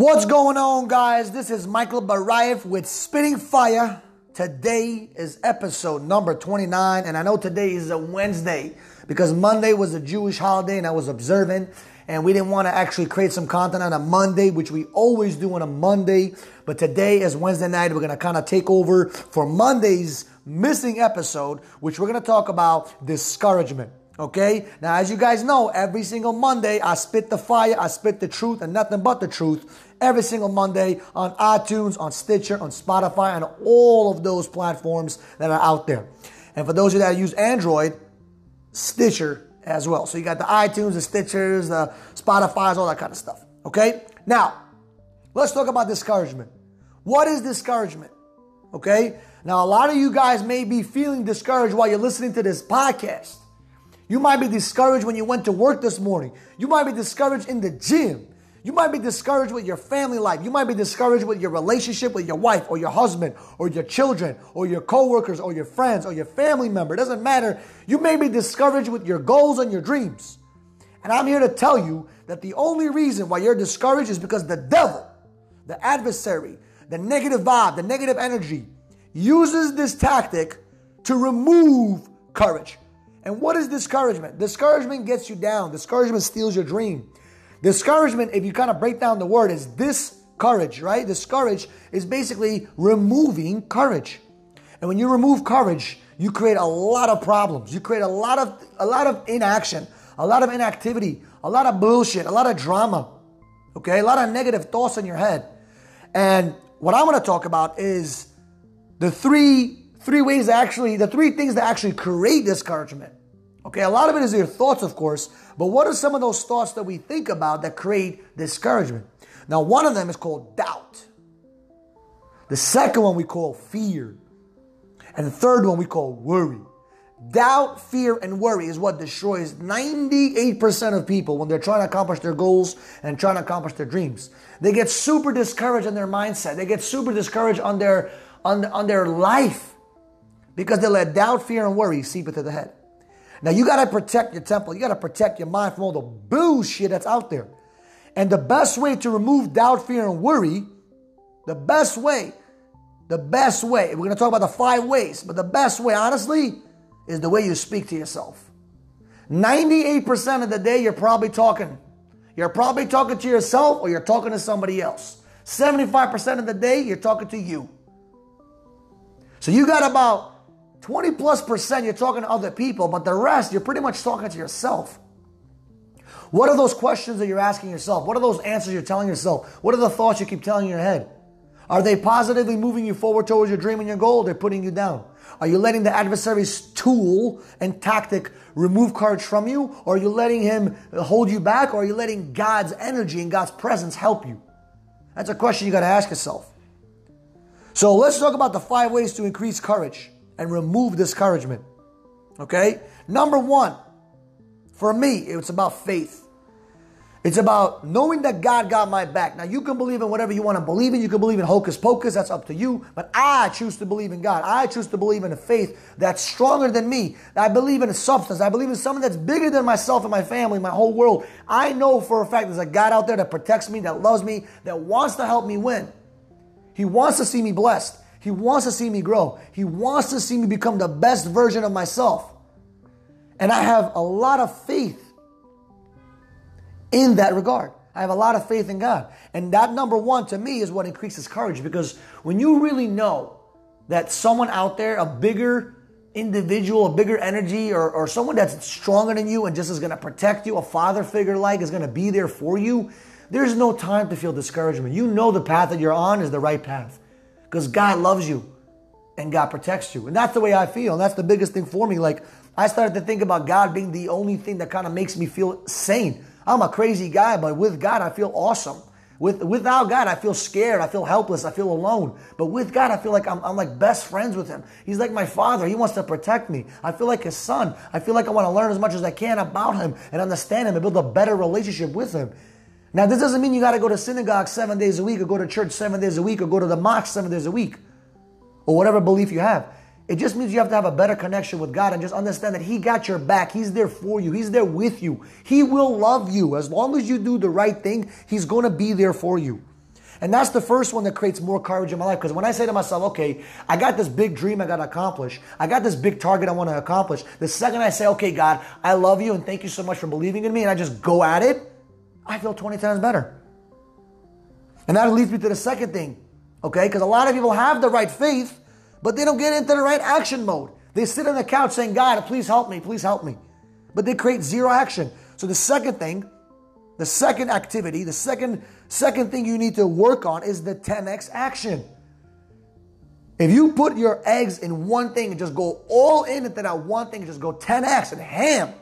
What's going on, guys? This is Michael Barayev with Spitting Fire. Today is episode number 29, and I know today is a Wednesday because Monday was a Jewish holiday and I was observant, and we didn't want to actually create some content on a Monday, which we always do on a Monday. But today is Wednesday night. We're going to kind of take over for Monday's missing episode, which we're going to talk about discouragement. Okay? Now, as you guys know, every single Monday I spit the fire, I spit the truth and nothing but the truth. Every single Monday on iTunes, on Stitcher, on Spotify, and all of those platforms that are out there. And for those of you that use Android, Stitcher as well. So you got the iTunes, the Stitchers, the Spotify's, all that kind of stuff. Okay? Now, let's talk about discouragement. What is discouragement? Okay? Now, a lot of you guys may be feeling discouraged while you're listening to this podcast. You might be discouraged when you went to work this morning. You might be discouraged in the gym. You might be discouraged with your family life. You might be discouraged with your relationship with your wife or your husband or your children or your coworkers or your friends or your family member. It doesn't matter. You may be discouraged with your goals and your dreams. And I'm here to tell you that the only reason why you're discouraged is because the devil, the adversary, the negative vibe, the negative energy uses this tactic to remove courage. And what is discouragement? Discouragement gets you down. Discouragement steals your dream. Discouragement, if you kind of break down the word, is discourage, right? Discourage is basically removing courage. And when you remove courage, you create a lot of problems. You create a lot of a lot of inaction, a lot of inactivity, a lot of bullshit, a lot of drama. Okay, a lot of negative thoughts in your head. And what I want to talk about is the three three ways actually, the three things that actually create discouragement. Okay, a lot of it is your thoughts, of course, but what are some of those thoughts that we think about that create discouragement? Now, one of them is called doubt. The second one we call fear. And the third one we call worry. Doubt, fear, and worry is what destroys 98% of people when they're trying to accomplish their goals and trying to accomplish their dreams. They get super discouraged in their mindset. They get super discouraged on their on, on their life because they let doubt, fear, and worry seep into the head. Now you got to protect your temple. You got to protect your mind from all the bullshit that's out there. And the best way to remove doubt, fear, and worry, the best way, the best way, we're going to talk about the five ways, but the best way, honestly, is the way you speak to yourself. 98% of the day, you're probably talking. You're probably talking to yourself or you're talking to somebody else. 75% of the day, you're talking to you. So you got about 20 plus percent you're talking to other people, but the rest you're pretty much talking to yourself. What are those questions that you're asking yourself? What are those answers you're telling yourself? What are the thoughts you keep telling in your head? Are they positively moving you forward towards your dream and your goal? They're putting you down. Are you letting the adversary's tool and tactic remove courage from you? Or are you letting him hold you back? Or are you letting God's energy and God's presence help you? That's a question you got to ask yourself. So let's talk about the five ways to increase courage and remove discouragement. Okay? Number one, for me, it's about faith. It's about knowing that God got my back. Now, you can believe in whatever you want to believe in. You can believe in hocus pocus. That's up to you. But I choose to believe in God. I choose to believe in a faith that's stronger than me. I believe in a substance. I believe in something that's bigger than myself and my family, my whole world. I know for a fact there's a God out there that protects me, that loves me, that wants to help me win. He wants to see me blessed. He wants to see me grow. He wants to see me become the best version of myself. And I have a lot of faith in that regard. I have a lot of faith in God. And that number one to me is what increases courage because when you really know that someone out there, a bigger individual, a bigger energy, or, or someone that's stronger than you and just is going to protect you, a father figure like, is going to be there for you, there's no time to feel discouragement. You know the path that you're on is the right path because God loves you and God protects you. And that's the way I feel. And that's the biggest thing for me. Like, I started to think about God being the only thing that kind of makes me feel sane. I'm a crazy guy, but with God, I feel awesome. With, without God, I feel scared. I feel helpless. I feel alone. But with God, I feel like I'm, I'm like best friends with Him. He's like my father. He wants to protect me. I feel like His son. I feel like I want to learn as much as I can about Him and understand Him and build a better relationship with Him. Now, this doesn't mean you got to go to synagogue seven days a week or go to church seven days a week or go to the mosque seven days a week or whatever belief you have. It just means you have to have a better connection with God and just understand that He got your back. He's there for you. He's there with you. He will love you. As long as you do the right thing, He's going to be there for you. And that's the first one that creates more courage in my life. Because when I say to myself, okay, I got this big dream I got to accomplish, I got this big target I want to accomplish, the second I say, okay, God, I love you and thank you so much for believing in me, and I just go at it, I feel 20 times better. And that leads me to the second thing, okay? Because a lot of people have the right faith, but they don't get into the right action mode. They sit on the couch saying, God, please help me, please help me. But they create zero action. So the second thing, the second activity, the second second thing you need to work on is the 10x action. If you put your eggs in one thing and just go all in into that one thing, just go 10x and ham,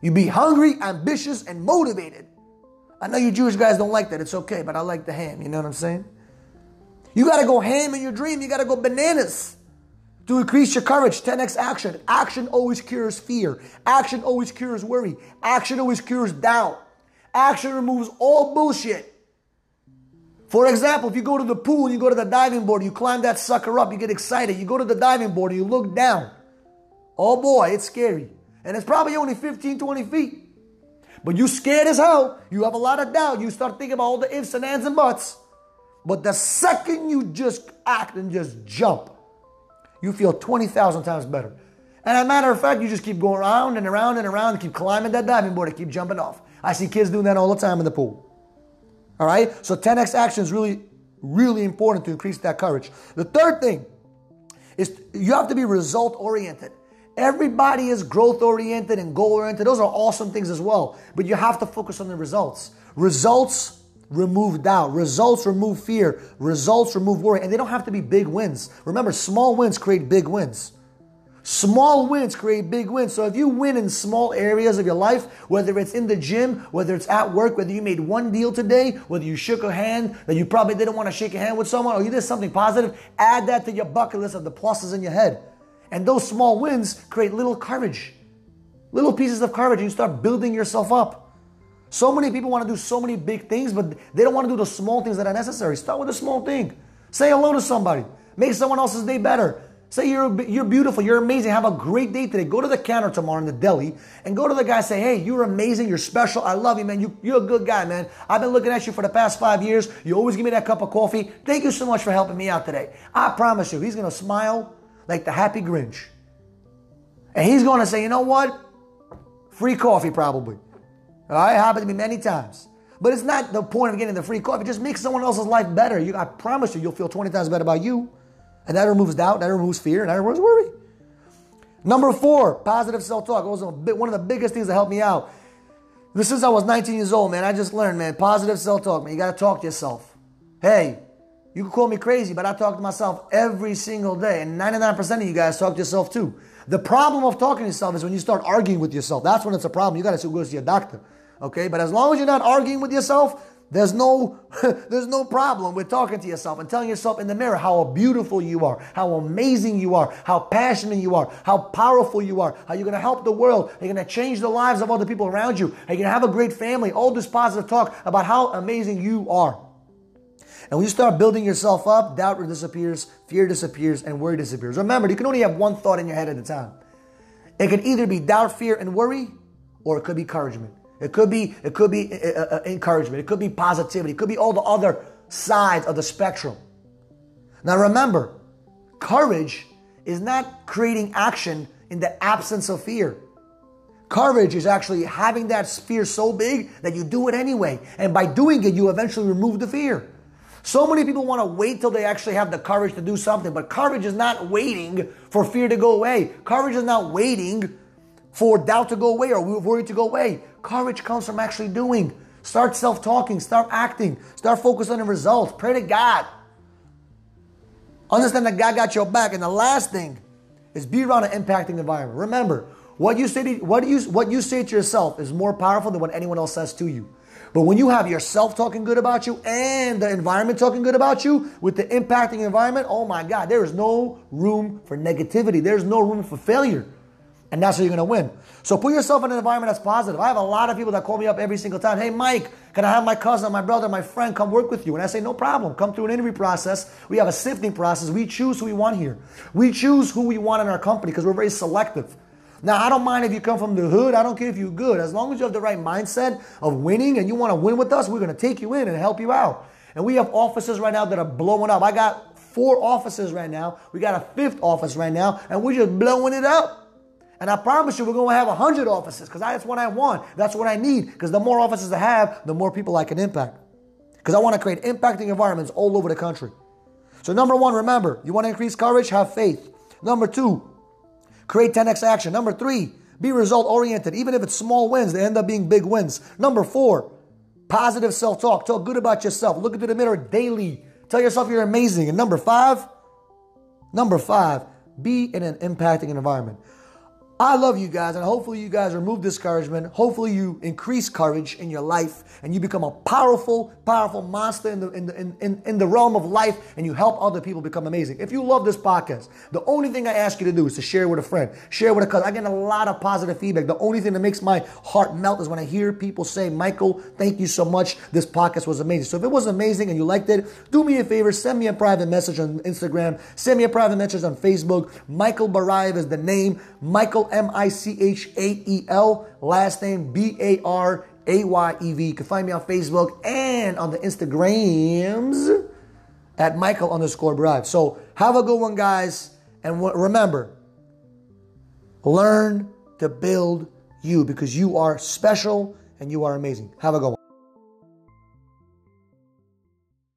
you be hungry, ambitious, and motivated. I know you Jewish guys don't like that. It's okay, but I like the ham. You know what I'm saying? You got to go ham in your dream. You got to go bananas to increase your courage. 10x action. Action always cures fear. Action always cures worry. Action always cures doubt. Action removes all bullshit. For example, if you go to the pool, and you go to the diving board, you climb that sucker up, you get excited. You go to the diving board and you look down. Oh boy, it's scary. And it's probably only 15, 20 feet. But you scared as hell. You have a lot of doubt. You start thinking about all the ifs and ands and buts. But the second you just act and just jump, you feel 20,000 times better. And as a matter of fact, you just keep going around and around and around and keep climbing that diving board and keep jumping off. I see kids doing that all the time in the pool. All right? So 10x action is really, really important to increase that courage. The third thing is you have to be result oriented. Everybody is growth oriented and goal oriented. Those are awesome things as well. But you have to focus on the results. Results remove doubt. Results remove fear. Results remove worry. And they don't have to be big wins. Remember, small wins create big wins. Small wins create big wins. So if you win in small areas of your life, whether it's in the gym, whether it's at work, whether you made one deal today, whether you shook a hand that you probably didn't want to shake a hand with someone, or you did something positive, add that to your bucket list of the pluses in your head. And those small wins create little courage, little pieces of courage, and you start building yourself up. So many people want to do so many big things, but they don't want to do the small things that are necessary. Start with a small thing. Say hello to somebody. Make someone else's day better. Say you're, you're beautiful, you're amazing, have a great day today. Go to the counter tomorrow in the deli and go to the guy say, hey, you're amazing, you're special, I love you, man. You, you're a good guy, man. I've been looking at you for the past five years. You always give me that cup of coffee. Thank you so much for helping me out today. I promise you, he's to smile like the happy Grinch. And he's going to say, you know what? Free coffee, probably. All right, happened to me many times. But it's not the point of getting the free coffee. Just make someone else's life better. You, I promise you, you'll feel 20 times better about you. And that removes doubt, that removes fear, and that removes worry. Number four, positive self-talk. It was one of the biggest things that helped me out. This since I was 19 years old, man. I just learned, man, positive self-talk, man. You got to talk to yourself. Hey, you can call me crazy, but I talk to myself every single day. And 99% of you guys talk to yourself too. The problem of talking to yourself is when you start arguing with yourself. That's when it's a problem. You got to go see a doctor. Okay, but as long as you're not arguing with yourself, there's no there's no problem with talking to yourself and telling yourself in the mirror how beautiful you are, how amazing you are, how passionate you are, how powerful you are, how you're going to help the world, you're going to change the lives of other people around you, you're going to have a great family. All this positive talk about how amazing you are. And when you start building yourself up, doubt disappears, fear disappears, and worry disappears. Remember, you can only have one thought in your head at a time. It can either be doubt, fear, and worry, or it could be encouragement. It could be it could be uh, uh, uh, encouragement. It could be positivity. It could be all the other sides of the spectrum. Now remember, courage is not creating action in the absence of fear. Courage is actually having that fear so big that you do it anyway. And by doing it, you eventually remove the fear. So many people want to wait till they actually have the courage to do something, but courage is not waiting for fear to go away. Courage is not waiting for doubt to go away or worry to go away. Courage comes from actually doing. Start self talking, start acting, start focusing on the results. Pray to God. Understand that God got your back. And the last thing is be around an impacting environment. Remember, what you say to, what you what you say to yourself is more powerful than what anyone else says to you. But when you have yourself talking good about you and the environment talking good about you with the impacting environment, oh my God, there is no room for negativity. There's no room for failure. And that's how you're going to win. So put yourself in an environment that's positive. I have a lot of people that call me up every single time. Hey, Mike, can I have my cousin, my brother, my friend come work with you? And I say, no problem. Come through an interview process. We have a sifting process. We choose who we want here. We choose who we want in our company because we're very selective. Now, I don't mind if you come from the hood. I don't care if you're good. As long as you have the right mindset of winning and you want to win with us, we're going to take you in and help you out. And we have offices right now that are blowing up. I got four offices right now. We got a fifth office right now, and we're just blowing it up. And I promise you, we're going to have 100 offices because that's what I want. That's what I need. Because the more offices I have, the more people I can impact. Because I want to create impacting environments all over the country. So, number one, remember, you want to increase courage? Have faith. Number two, create 10x action. Number three, be result oriented. Even if it's small wins, they end up being big wins. Number four, positive self talk. Talk good about yourself. Look into the mirror daily. Tell yourself you're amazing. And number five, number five, be in an impacting environment. I love you guys, and hopefully, you guys remove discouragement. Hopefully, you increase courage in your life and you become a powerful, powerful monster in the, in, the, in, in, the realm of life and you help other people become amazing. If you love this podcast, the only thing I ask you to do is to share with a friend, share with a cousin. I get a lot of positive feedback. The only thing that makes my heart melt is when I hear people say, Michael, thank you so much. This podcast was amazing. So if it was amazing and you liked it, do me a favor, send me a private message on Instagram, send me a private message on Facebook. Michael Barayev is the name. Michael M I C H A E L, last name B A R A Y E V. You can find me on Facebook and on the Instagrams at Michael underscore Bride. So have a good one, guys. And remember, learn to build you because you are special and you are amazing. Have a good one.